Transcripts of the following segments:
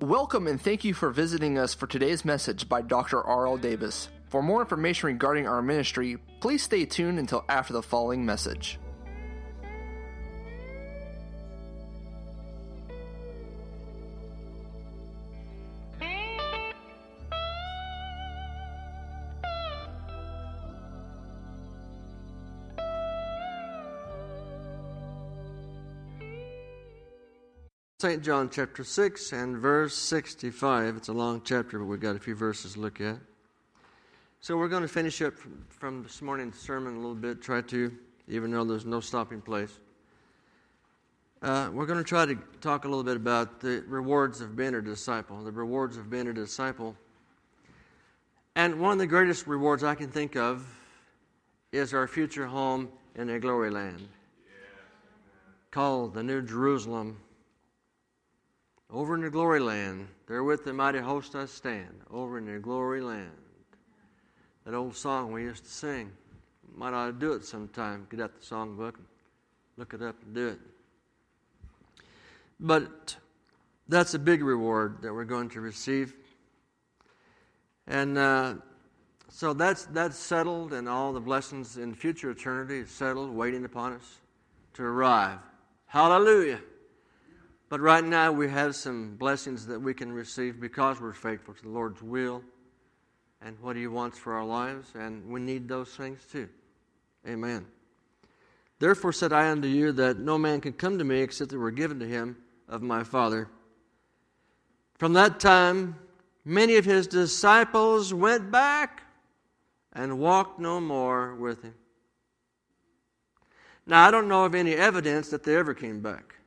Welcome and thank you for visiting us for today's message by Dr. R.L. Davis. For more information regarding our ministry, please stay tuned until after the following message. St. John chapter 6 and verse 65. It's a long chapter, but we've got a few verses to look at. So we're going to finish up from, from this morning's sermon a little bit, try to, even though there's no stopping place. Uh, we're going to try to talk a little bit about the rewards of being a disciple, the rewards of being a disciple. And one of the greatest rewards I can think of is our future home in a glory land called the New Jerusalem over in the glory land, there with the mighty host I stand, over in the glory land. That old song we used to sing. Might to do it sometime. Get out the songbook and look it up and do it. But that's a big reward that we're going to receive. And uh, so that's, that's settled, and all the blessings in future eternity is settled, waiting upon us to arrive. Hallelujah. But right now, we have some blessings that we can receive because we're faithful to the Lord's will and what He wants for our lives, and we need those things too. Amen. Therefore said I unto you that no man can come to me except they were given to him of my Father. From that time, many of his disciples went back and walked no more with him. Now, I don't know of any evidence that they ever came back.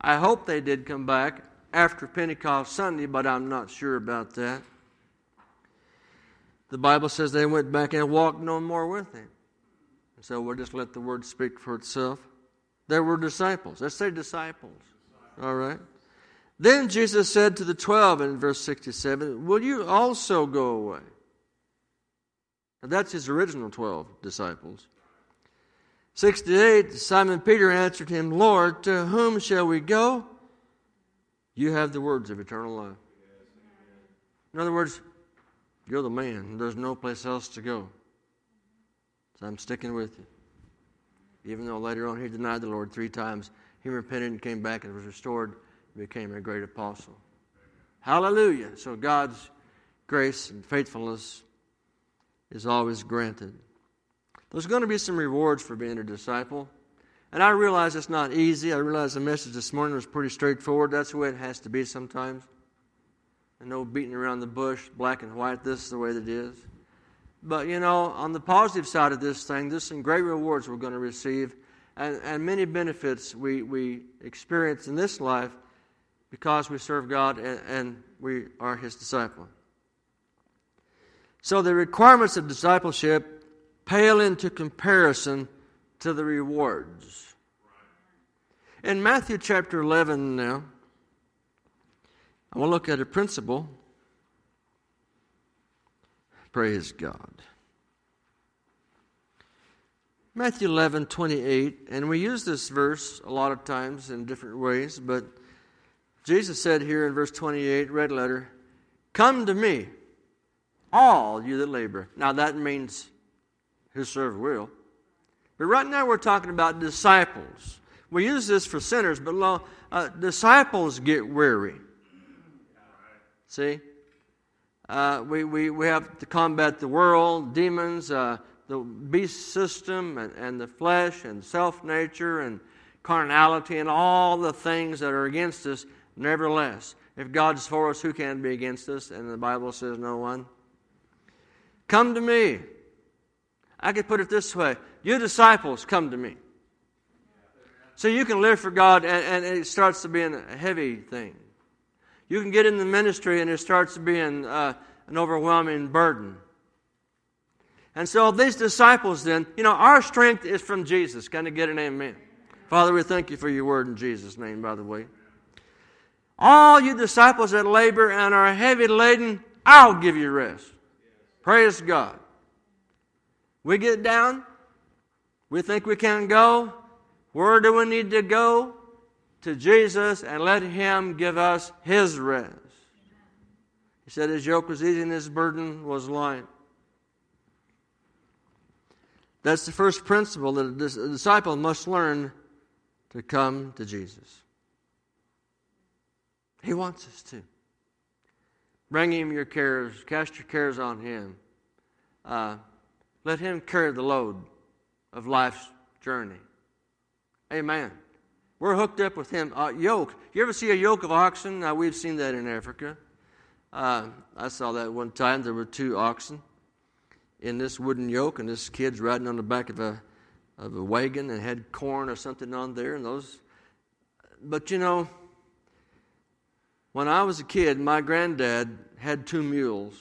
I hope they did come back after Pentecost Sunday, but I'm not sure about that. The Bible says they went back and walked no more with him. So we'll just let the word speak for itself. There were disciples. Let's say disciples. All right. Then Jesus said to the twelve in verse 67, Will you also go away? Now that's his original 12 disciples. 68, Simon Peter answered him, Lord, to whom shall we go? You have the words of eternal life. In other words, you're the man. There's no place else to go. So I'm sticking with you. Even though later on he denied the Lord three times, he repented and came back and was restored and became a great apostle. Hallelujah. So God's grace and faithfulness is always granted. There's going to be some rewards for being a disciple. And I realize it's not easy. I realize the message this morning was pretty straightforward. That's the way it has to be sometimes. And no beating around the bush, black and white, this is the way that it is. But, you know, on the positive side of this thing, there's some great rewards we're going to receive and, and many benefits we, we experience in this life because we serve God and, and we are His disciple. So, the requirements of discipleship pale into comparison to the rewards. In Matthew chapter 11 now, I want to look at a principle. Praise God. Matthew 11, 28, and we use this verse a lot of times in different ways, but Jesus said here in verse 28, red letter, Come to me, all you that labor. Now that means who serve will. But right now we're talking about disciples. We use this for sinners, but uh, disciples get weary. See? Uh, we, we, we have to combat the world, demons, uh, the beast system, and, and the flesh, and self nature, and carnality, and all the things that are against us. Nevertheless, if God's for us, who can be against us? And the Bible says, no one. Come to me. I could put it this way Your disciples, come to me. So you can live for God, and, and it starts to be a heavy thing. You can get in the ministry, and it starts to be uh, an overwhelming burden. And so these disciples, then, you know, our strength is from Jesus. Can I get an amen? Father, we thank you for your word in Jesus' name, by the way. All you disciples that labor and are heavy laden, I'll give you rest. Praise God. We get down. We think we can't go. Where do we need to go? to Jesus and let Him give us His rest. He said His yoke was easy and His burden was light. That's the first principle that a disciple must learn to come to Jesus. He wants us to. Bring Him your cares, cast your cares on Him. Uh, let Him carry the load of life's journey. Amen. We're hooked up with Him. Uh, yoke. You ever see a yoke of oxen? Now, we've seen that in Africa. Uh, I saw that one time. There were two oxen in this wooden yoke, and this kid's riding on the back of a, of a wagon and had corn or something on there. And those, but you know, when I was a kid, my granddad had two mules,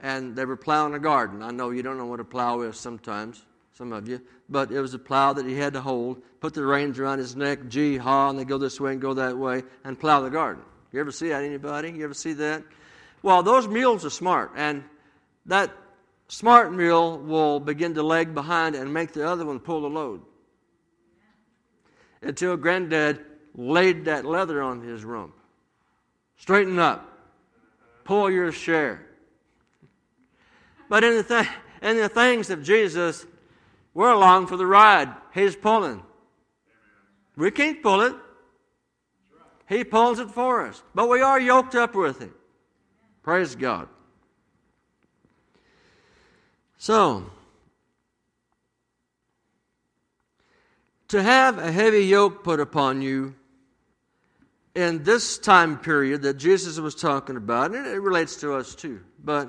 and they were plowing a garden. I know you don't know what a plow is sometimes, some of you, but it was a plow that he had to hold, put the reins around his neck, gee haw, and they go this way and go that way, and plow the garden. You ever see that? Anybody? You ever see that? Well, those mules are smart, and that smart mule will begin to lag behind and make the other one pull the load. Until granddad laid that leather on his rump. Straighten up. Pull your share. But in the, th- in the things of Jesus, we're along for the ride. He's pulling. We can't pull it. He pulls it for us. But we are yoked up with Him. Praise God. So, to have a heavy yoke put upon you in this time period that Jesus was talking about, and it relates to us too. But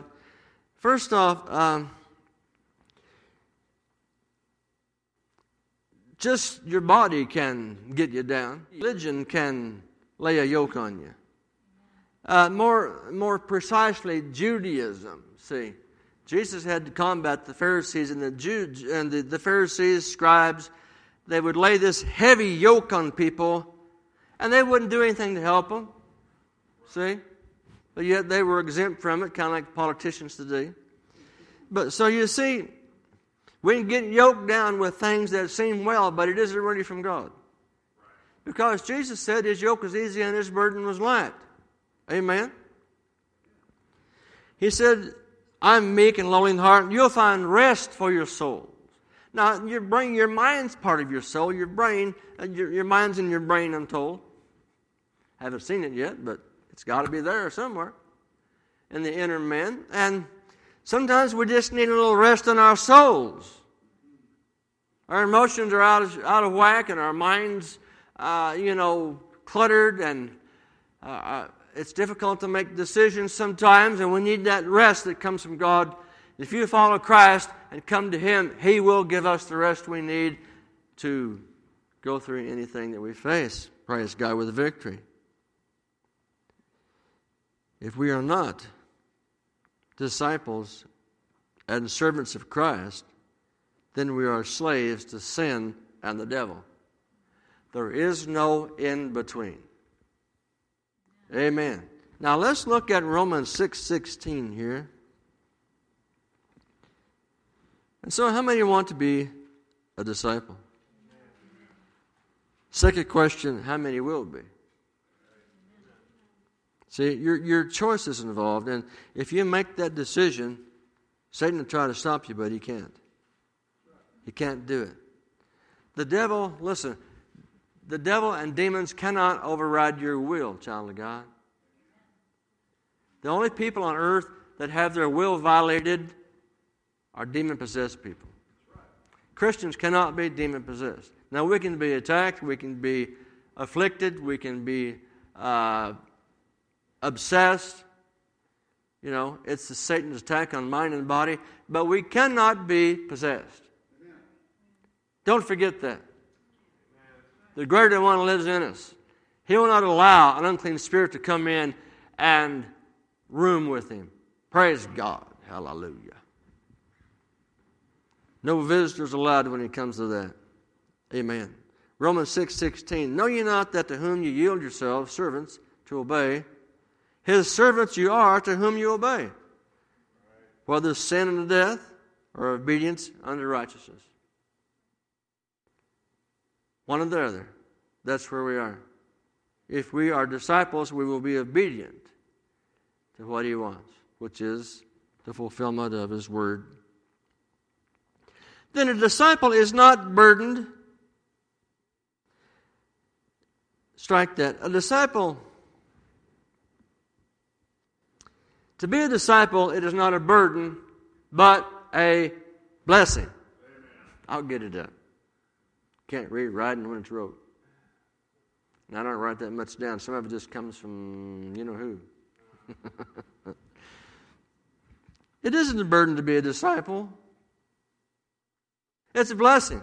first off, um, just your body can get you down. Religion can lay a yoke on you. Uh, more, more precisely, Judaism. See, Jesus had to combat the Pharisees and the Jews and the, the Pharisees, scribes. They would lay this heavy yoke on people, and they wouldn't do anything to help them. See? But yet they were exempt from it, kind of like politicians today. But so you see, we get yoked down with things that seem well, but it isn't really from God. Because Jesus said his yoke was easy and his burden was light. Amen? He said, I'm meek and lowly in heart, you'll find rest for your souls. Now, your brain, your mind's part of your soul. Your brain, uh, your, your mind's in your brain, I'm told. Haven't seen it yet, but it's got to be there somewhere in the inner man. And sometimes we just need a little rest in our souls. Our emotions are out of, out of whack, and our minds, uh, you know, cluttered, and uh, uh it's difficult to make decisions sometimes, and we need that rest that comes from God. If you follow Christ and come to Him, He will give us the rest we need to go through anything that we face. Praise God with victory. If we are not disciples and servants of Christ, then we are slaves to sin and the devil. There is no in between. Amen. Now let's look at Romans 6:16 here. And so how many want to be a disciple? Second question, how many will be? See, your, your choice is involved, and if you make that decision, Satan will try to stop you, but he can't. He can't do it. The devil, listen, the devil and demons cannot override your will, child of God. The only people on earth that have their will violated are demon possessed people. Christians cannot be demon possessed. Now, we can be attacked, we can be afflicted, we can be uh, obsessed. You know, it's the Satan's attack on mind and body, but we cannot be possessed. Don't forget that. The greater one lives in us. He will not allow an unclean spirit to come in and room with him. Praise God. Hallelujah. No visitors allowed when it comes to that. Amen. Romans 6 16. Know ye not that to whom you yield yourselves, servants, to obey, his servants you are to whom you obey, whether sin unto death or obedience unto righteousness. One or the other. That's where we are. if we are disciples, we will be obedient to what He wants, which is the fulfillment of His Word. Then a disciple is not burdened. Strike that. A disciple. To be a disciple, it is not a burden, but a blessing. I'll get it up. Can't read writing when it's wrote. And I don't write that much down. Some of it just comes from you know who. it isn't a burden to be a disciple. It's a blessing.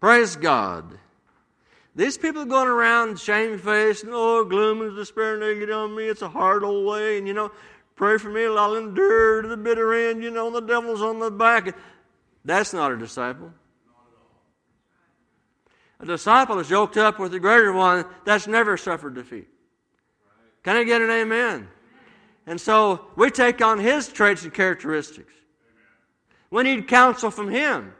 Praise God. These people are going around shamefaced and oh, gloom and despair get on me. It's a hard old way, and you know, pray for me, I'll endure to the bitter end. You know, the devil's on the back. That's not a disciple. A disciple is yoked up with the greater one that's never suffered defeat. Can I get an amen? And so we take on his traits and characteristics. We need counsel from him.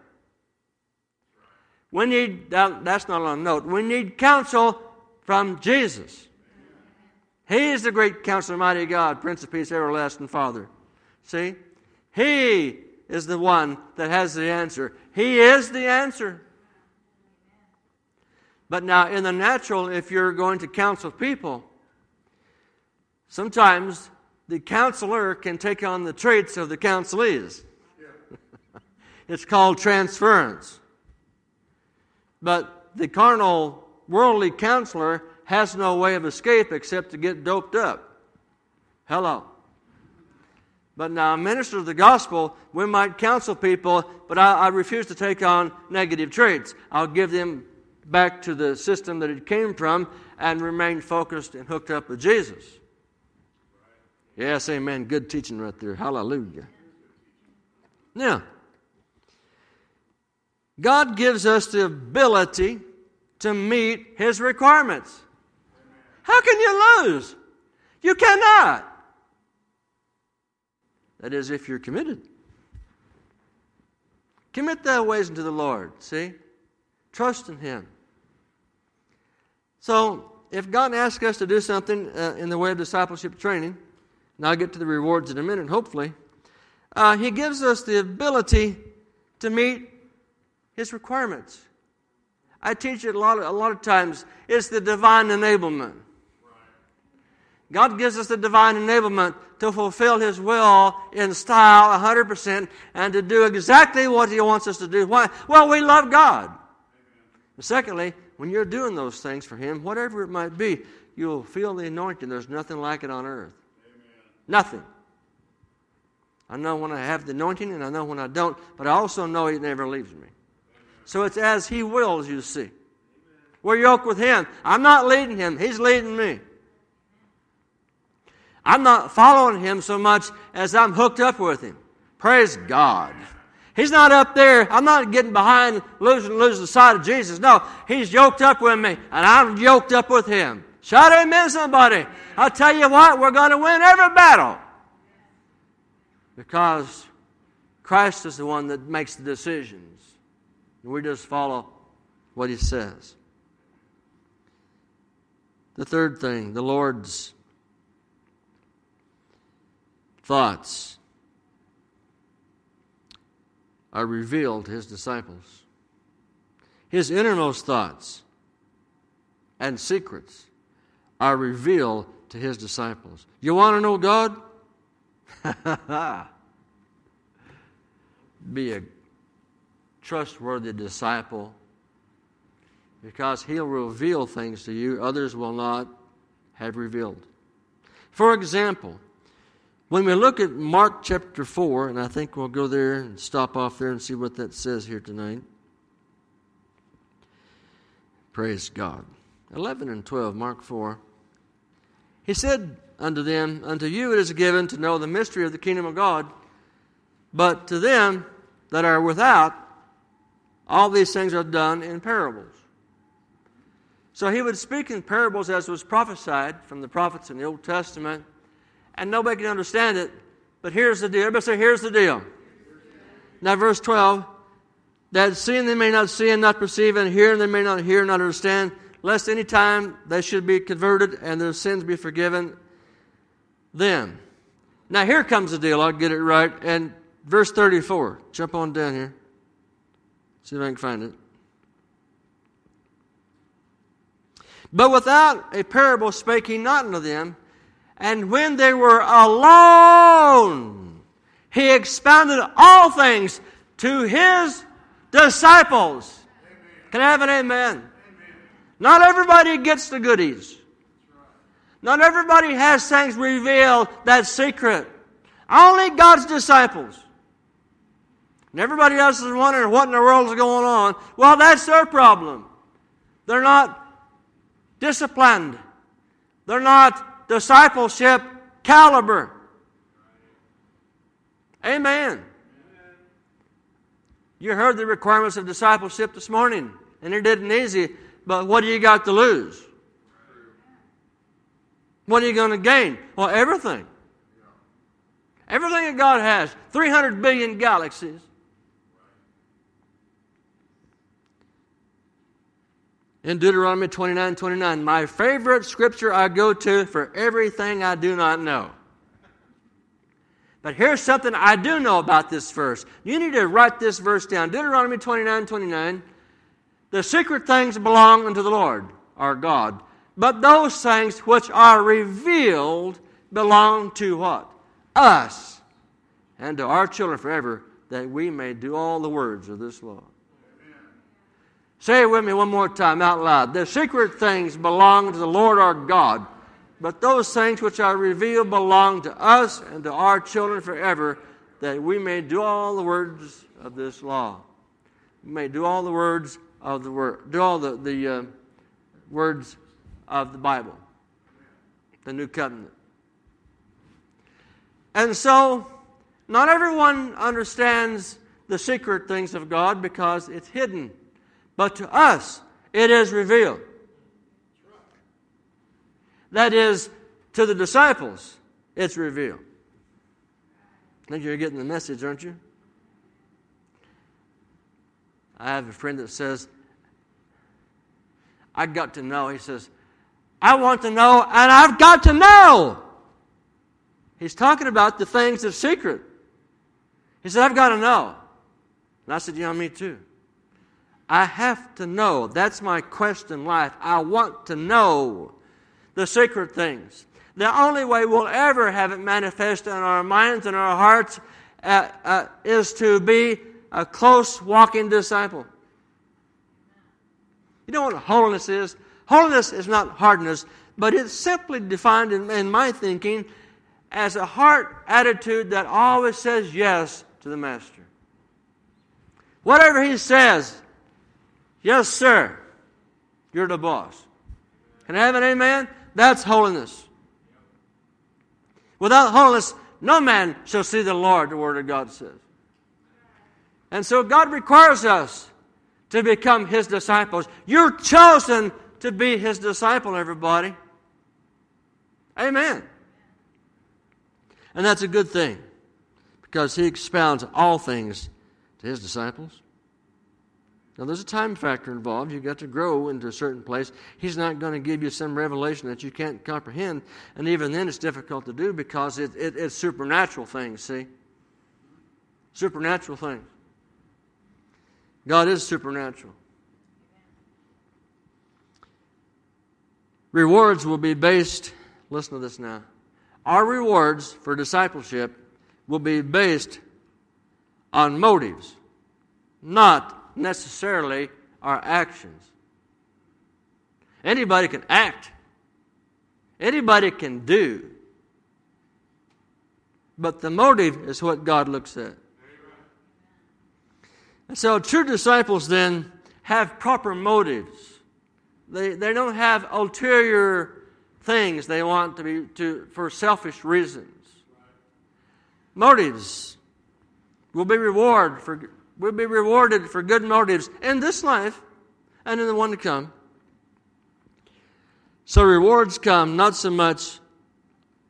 We need, that's not on note, we need counsel from Jesus. He is the great counselor, mighty God, Prince of Peace, everlasting Father. See? He is the one that has the answer. He is the answer. But now, in the natural, if you're going to counsel people, sometimes the counselor can take on the traits of the counselees. it's called transference. But the carnal, worldly counselor has no way of escape except to get doped up. Hello. But now, minister of the gospel, we might counsel people, but I, I refuse to take on negative traits. I'll give them back to the system that it came from and remain focused and hooked up with Jesus. Yes, amen. Good teaching right there. Hallelujah. Now, God gives us the ability to meet His requirements. How can you lose? You cannot. That is, if you're committed. Commit thy ways unto the Lord. See? Trust in Him. So, if God asks us to do something uh, in the way of discipleship training, and I'll get to the rewards in a minute, hopefully, uh, He gives us the ability to meet His requirements. I teach it a lot, a lot of times. It's the divine enablement. God gives us the divine enablement to fulfill His will in style 100% and to do exactly what He wants us to do. Why? Well, we love God. Secondly, when you're doing those things for Him, whatever it might be, you'll feel the anointing. There's nothing like it on earth. Amen. Nothing. I know when I have the anointing and I know when I don't, but I also know He never leaves me. So it's as He wills, you see. We're yoked with Him. I'm not leading Him, He's leading me. I'm not following Him so much as I'm hooked up with Him. Praise God. He's not up there. I'm not getting behind, losing, losing sight of Jesus. No, He's yoked up with me, and I'm yoked up with Him. Shout amen, somebody. I'll tell you what, we're going to win every battle. Because Christ is the one that makes the decisions. We just follow what He says. The third thing, the Lord's thoughts are revealed to his disciples. His innermost thoughts and secrets are revealed to his disciples. You want to know God? Be a trustworthy disciple because he'll reveal things to you others will not have revealed. For example, when we look at Mark chapter 4, and I think we'll go there and stop off there and see what that says here tonight. Praise God. 11 and 12, Mark 4. He said unto them, Unto you it is given to know the mystery of the kingdom of God, but to them that are without, all these things are done in parables. So he would speak in parables as was prophesied from the prophets in the Old Testament and nobody can understand it. But here's the deal. Everybody say, here's the deal. Now, verse 12 that seeing they may not see and not perceive, and hearing they may not hear and not understand, lest any time they should be converted and their sins be forgiven them. Now, here comes the deal. I'll get it right. And verse 34. Jump on down here. See if I can find it. But without a parable spake he not unto them. And when they were alone, he expounded all things to his disciples. Can I have an amen? amen? Not everybody gets the goodies. Not everybody has things revealed that's secret. Only God's disciples. And everybody else is wondering what in the world is going on. Well, that's their problem. They're not disciplined. They're not discipleship caliber. Amen. You heard the requirements of discipleship this morning, and it didn't easy, but what do you got to lose? What are you going to gain? Well, everything. Everything that God has 300 billion galaxies. In Deuteronomy 29 29, my favorite scripture I go to for everything I do not know. But here's something I do know about this verse. You need to write this verse down. Deuteronomy 29 29. The secret things belong unto the Lord, our God. But those things which are revealed belong to what? Us and to our children forever, that we may do all the words of this law. Say it with me one more time out loud. The secret things belong to the Lord our God but those things which are revealed belong to us and to our children forever, that we may do all the words of this law. We may do all the words of the word, do all the, the uh, words of the Bible, the new covenant. And so, not everyone understands the secret things of God because it's hidden. But to us, it is revealed. That is, to the disciples, it's revealed. I think you're getting the message, aren't you? I have a friend that says, I got to know. He says, I want to know, and I've got to know. He's talking about the things of secret. He said, I've got to know. And I said, Yeah, me too. I have to know. That's my quest in life. I want to know the secret things. The only way we'll ever have it manifest in our minds and our hearts uh, uh, is to be a close walking disciple. You know what holiness is? Holiness is not hardness, but it's simply defined in, in my thinking as a heart attitude that always says yes to the Master. Whatever he says, yes, sir, you're the boss. Can I have an amen? That's holiness. Without holiness, no man shall see the Lord, the Word of God says. And so God requires us to become His disciples. You're chosen to be His disciple, everybody. Amen. And that's a good thing because He expounds all things to His disciples. Now, there's a time factor involved. You've got to grow into a certain place. He's not going to give you some revelation that you can't comprehend. And even then, it's difficult to do because it, it, it's supernatural things, see? Supernatural things. God is supernatural. Rewards will be based, listen to this now. Our rewards for discipleship will be based on motives, not necessarily our actions. Anybody can act, anybody can do. But the motive is what God looks at. And so true disciples then have proper motives. They, they don't have ulterior things they want to be to, for selfish reasons. Motives will be reward for We'll be rewarded for good motives in this life and in the one to come. So rewards come not so much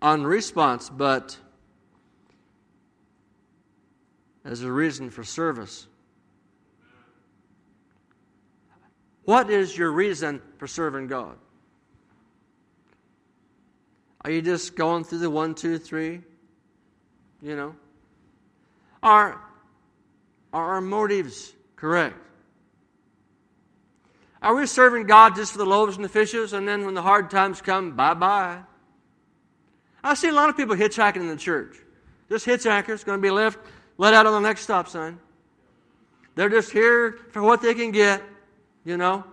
on response, but as a reason for service. What is your reason for serving God? Are you just going through the one, two, three? You know? Are, are our motives correct? Are we serving God just for the loaves and the fishes, and then when the hard times come, bye bye? I see a lot of people hitchhiking in the church. Just hitchhikers going to be left, let out on the next stop sign. They're just here for what they can get, you know.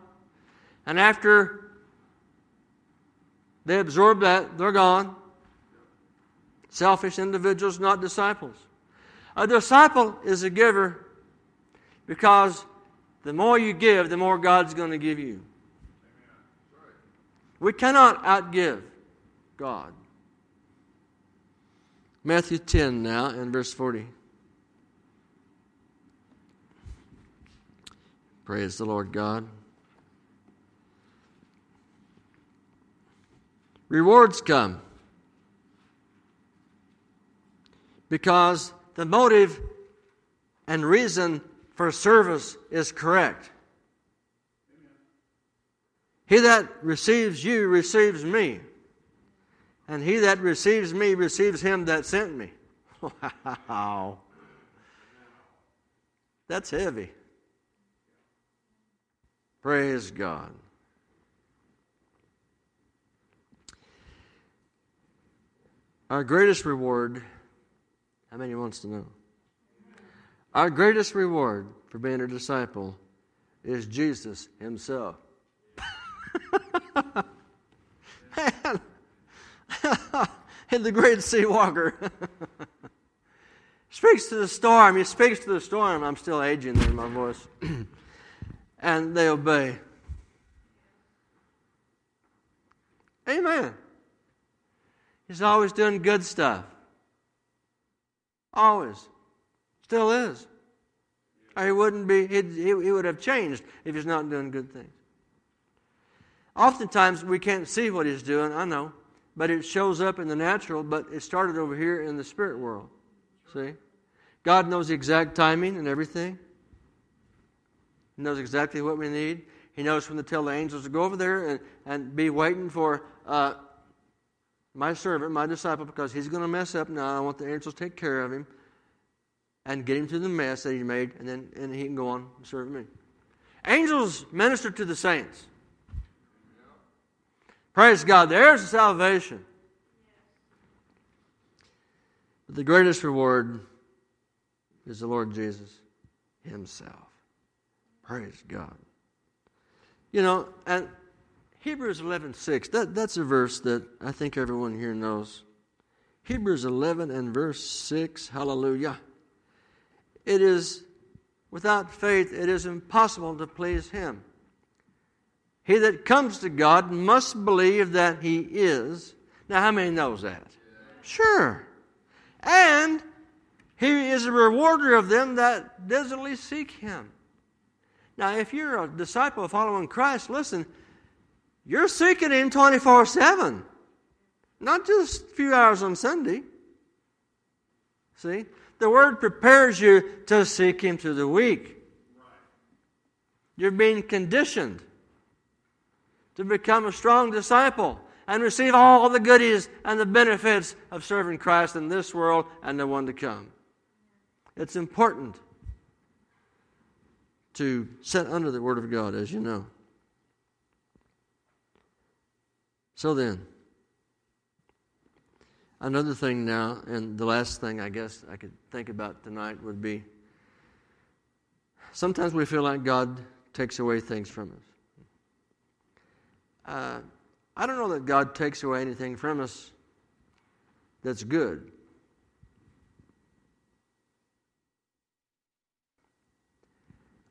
And after they absorb that, they're gone. Selfish individuals, not disciples. A disciple is a giver because the more you give, the more God's going to give you. We cannot outgive God. Matthew 10 now and verse 40. Praise the Lord God. Rewards come because the motive and reason for service is correct. He that receives you receives me. And he that receives me receives him that sent me. Wow. That's heavy. Praise God. Our greatest reward, how many wants to know? Our greatest reward for being a disciple is Jesus Himself. Man, the great sea walker. speaks to the storm. He speaks to the storm. I'm still aging there in my voice. and they obey. Amen. He's always doing good stuff. Always. Still is. Or he wouldn't be, he, would have changed if he's not doing good things. Oftentimes we can't see what he's doing, I know, but it shows up in the natural, but it started over here in the spirit world. See? God knows the exact timing and everything. He knows exactly what we need. He knows when to tell the angels to go over there and, and be waiting for uh, my servant, my disciple, because he's going to mess up now. I want the angels to take care of him and get him through the mess that he made, and then and he can go on serve me. Angels minister to the saints. Praise God. There's the salvation. But the greatest reward is the Lord Jesus Himself. Praise God. You know, and Hebrews 11 6, that, that's a verse that I think everyone here knows. Hebrews 11 and verse 6, hallelujah. It is, without faith, it is impossible to please Him. He that comes to God must believe that He is. Now, how many knows that? Sure. And He is a rewarder of them that diligently seek Him. Now, if you're a disciple following Christ, listen, you're seeking Him 24 7, not just a few hours on Sunday. See? The Word prepares you to seek Him through the week. You're being conditioned to become a strong disciple and receive all the goodies and the benefits of serving Christ in this world and the one to come. It's important to sit under the Word of God, as you know. So then, another thing now, and the last thing I guess I could think about tonight would be sometimes we feel like God takes away things from us. Uh, I don't know that God takes away anything from us that's good.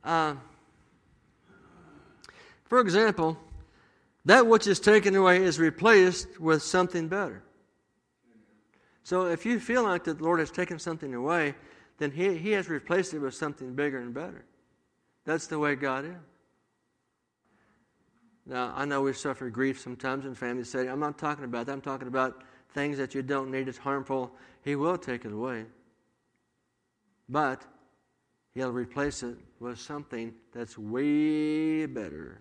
Uh, for example, that which is taken away is replaced with something better. So if you feel like the Lord has taken something away, then he, he has replaced it with something bigger and better. That's the way God is. Now, I know we suffer grief sometimes in families say, I'm not talking about that. I'm talking about things that you don't need. It's harmful. He will take it away. But He'll replace it with something that's way better.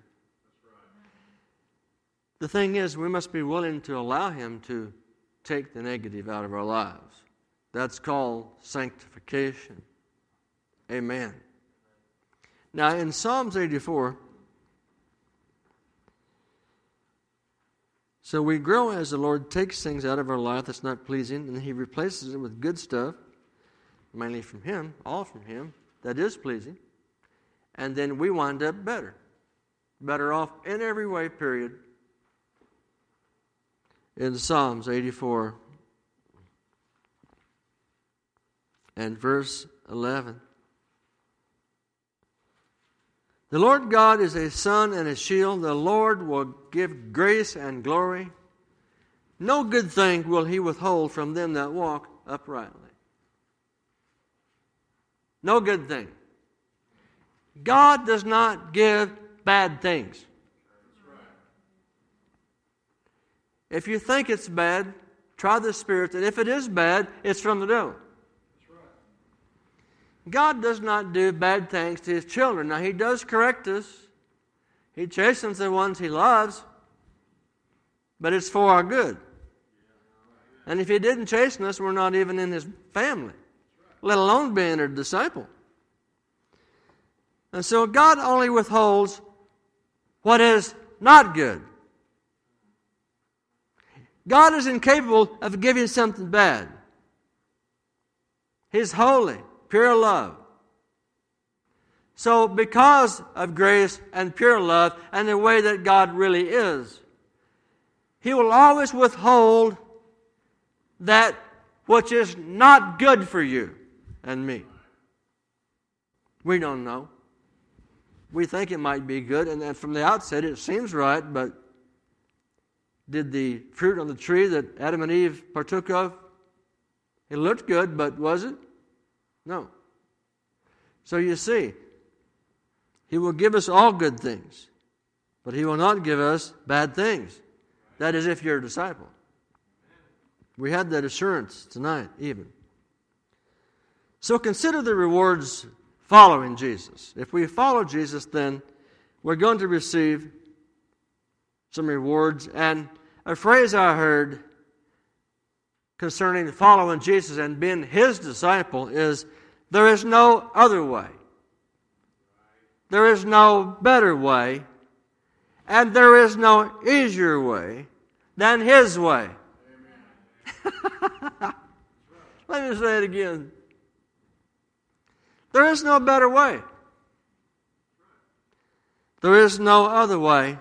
The thing is, we must be willing to allow Him to take the negative out of our lives. That's called sanctification. Amen. Now, in Psalms 84, so we grow as the Lord takes things out of our life that's not pleasing, and He replaces it with good stuff, mainly from Him, all from Him, that is pleasing. And then we wind up better. Better off in every way, period in Psalms 84 and verse 11. The Lord God is a sun and a shield. The Lord will give grace and glory. No good thing will he withhold from them that walk uprightly. No good thing. God does not give bad things. If you think it's bad, try the Spirit, and if it is bad, it's from the devil. God does not do bad things to his children. Now, he does correct us, he chastens the ones he loves, but it's for our good. And if he didn't chasten us, we're not even in his family, let alone being a disciple. And so God only withholds what is not good. God is incapable of giving something bad. He's holy, pure love. So, because of grace and pure love and the way that God really is, He will always withhold that which is not good for you and me. We don't know. We think it might be good, and from the outset it seems right, but did the fruit on the tree that Adam and Eve partook of? It looked good, but was it? No. So you see, He will give us all good things, but He will not give us bad things. That is, if you're a disciple. We had that assurance tonight, even. So consider the rewards following Jesus. If we follow Jesus, then we're going to receive some rewards. And a phrase I heard concerning following Jesus and being his disciple is there is no other way. There is no better way. And there is no easier way than his way. Let me say it again. There is no better way. There is no other way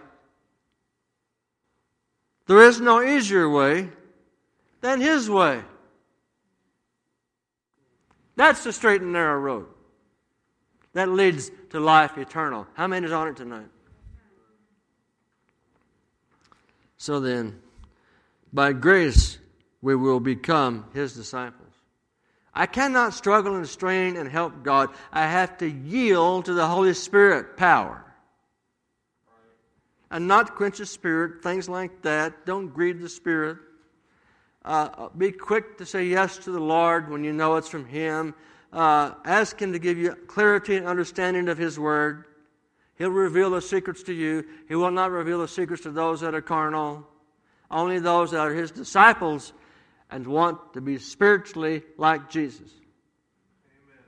there is no easier way than His way. That's the straight and narrow road that leads to life eternal. How many is on it tonight? So then, by grace, we will become His disciples. I cannot struggle and strain and help God. I have to yield to the Holy Spirit power and not quench the spirit, things like that. Don't grieve the spirit. Uh, be quick to say yes to the Lord when you know it's from Him. Uh, ask Him to give you clarity and understanding of His Word. He'll reveal the secrets to you. He will not reveal the secrets to those that are carnal, only those that are His disciples and want to be spiritually like Jesus. Amen.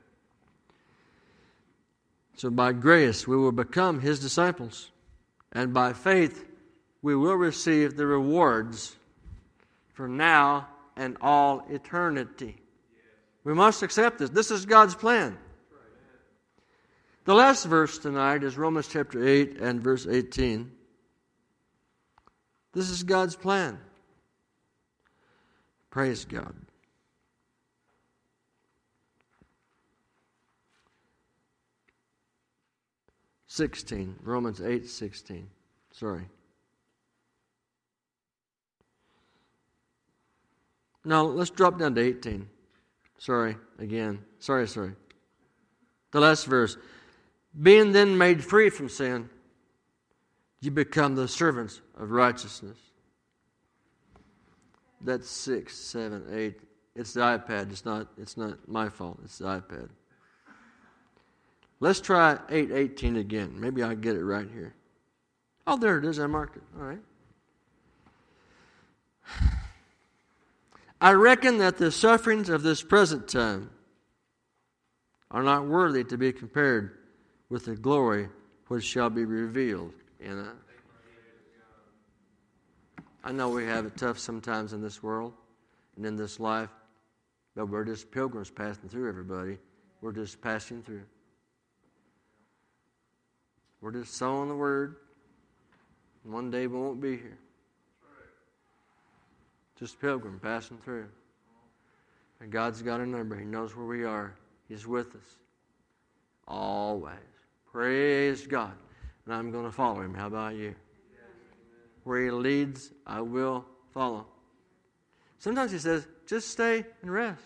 So, by grace, we will become His disciples and by faith we will receive the rewards for now and all eternity. We must accept this. This is God's plan. The last verse tonight is Romans chapter 8 and verse 18. This is God's plan. Praise God. Sixteen, Romans eight sixteen. Sorry. Now let's drop down to 18. Sorry, again. Sorry, sorry. The last verse. Being then made free from sin, you become the servants of righteousness. That's six, seven, eight. It's the iPad. It's not, it's not my fault. It's the iPad. Let's try 818 again. Maybe I get it right here. Oh, there it is. I marked it. All right. I reckon that the sufferings of this present time are not worthy to be compared with the glory which shall be revealed in us. I know we have it tough sometimes in this world and in this life, but we're just pilgrims passing through everybody. We're just passing through. We're just sowing the word. One day we won't be here. Just a pilgrim passing through. And God's got a number. He knows where we are. He's with us. Always. Praise God. And I'm going to follow him. How about you? Where he leads, I will follow. Sometimes he says, just stay and rest.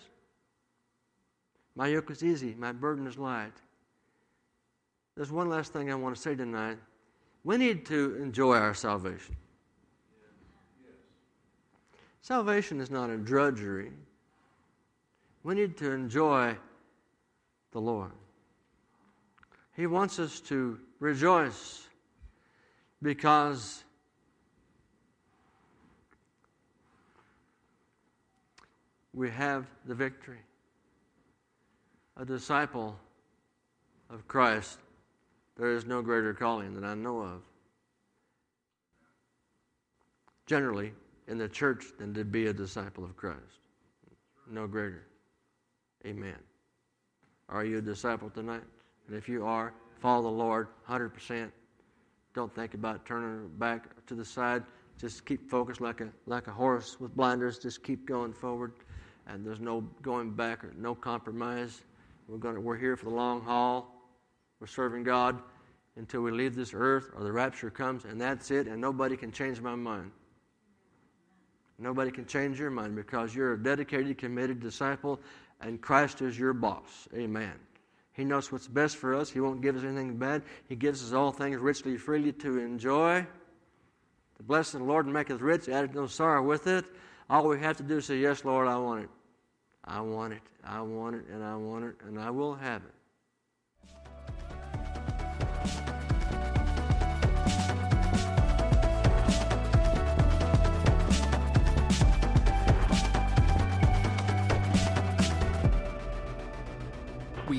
My yoke is easy, my burden is light. There's one last thing I want to say tonight. We need to enjoy our salvation. Salvation is not a drudgery. We need to enjoy the Lord. He wants us to rejoice because we have the victory. A disciple of Christ, there is no greater calling than I know of. Generally, in the church, than to be a disciple of Christ. No greater. Amen. Are you a disciple tonight? And if you are, follow the Lord 100%. Don't think about turning back to the side. Just keep focused like a, like a horse with blinders. Just keep going forward. And there's no going back or no compromise. We're, gonna, we're here for the long haul. We're serving God until we leave this earth or the rapture comes, and that's it, and nobody can change my mind. Nobody can change your mind because you're a dedicated, committed disciple, and Christ is your boss. Amen. He knows what's best for us. He won't give us anything bad. He gives us all things richly, freely to enjoy. The blessing of the Lord maketh rich, added no sorrow with it. All we have to do is say, Yes, Lord, I want it. I want it. I want it, and I want it, and I will have it.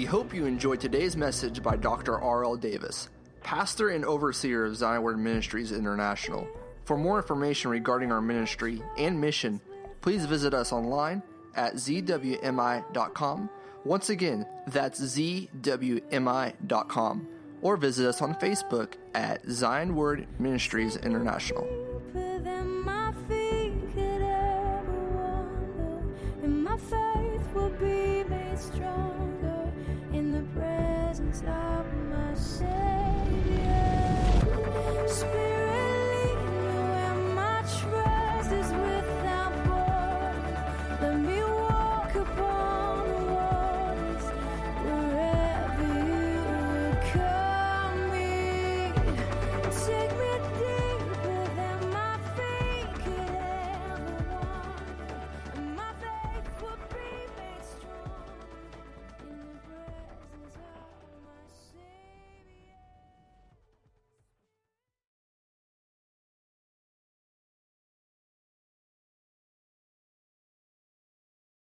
Hope you enjoyed today's message by Dr. R.L. Davis, pastor and overseer of Zion Word Ministries International. For more information regarding our ministry and mission, please visit us online at zwmi.com. Once again, that's zwmi.com. Or visit us on Facebook at Zion Word Ministries International. deeper of my Savior. Spirit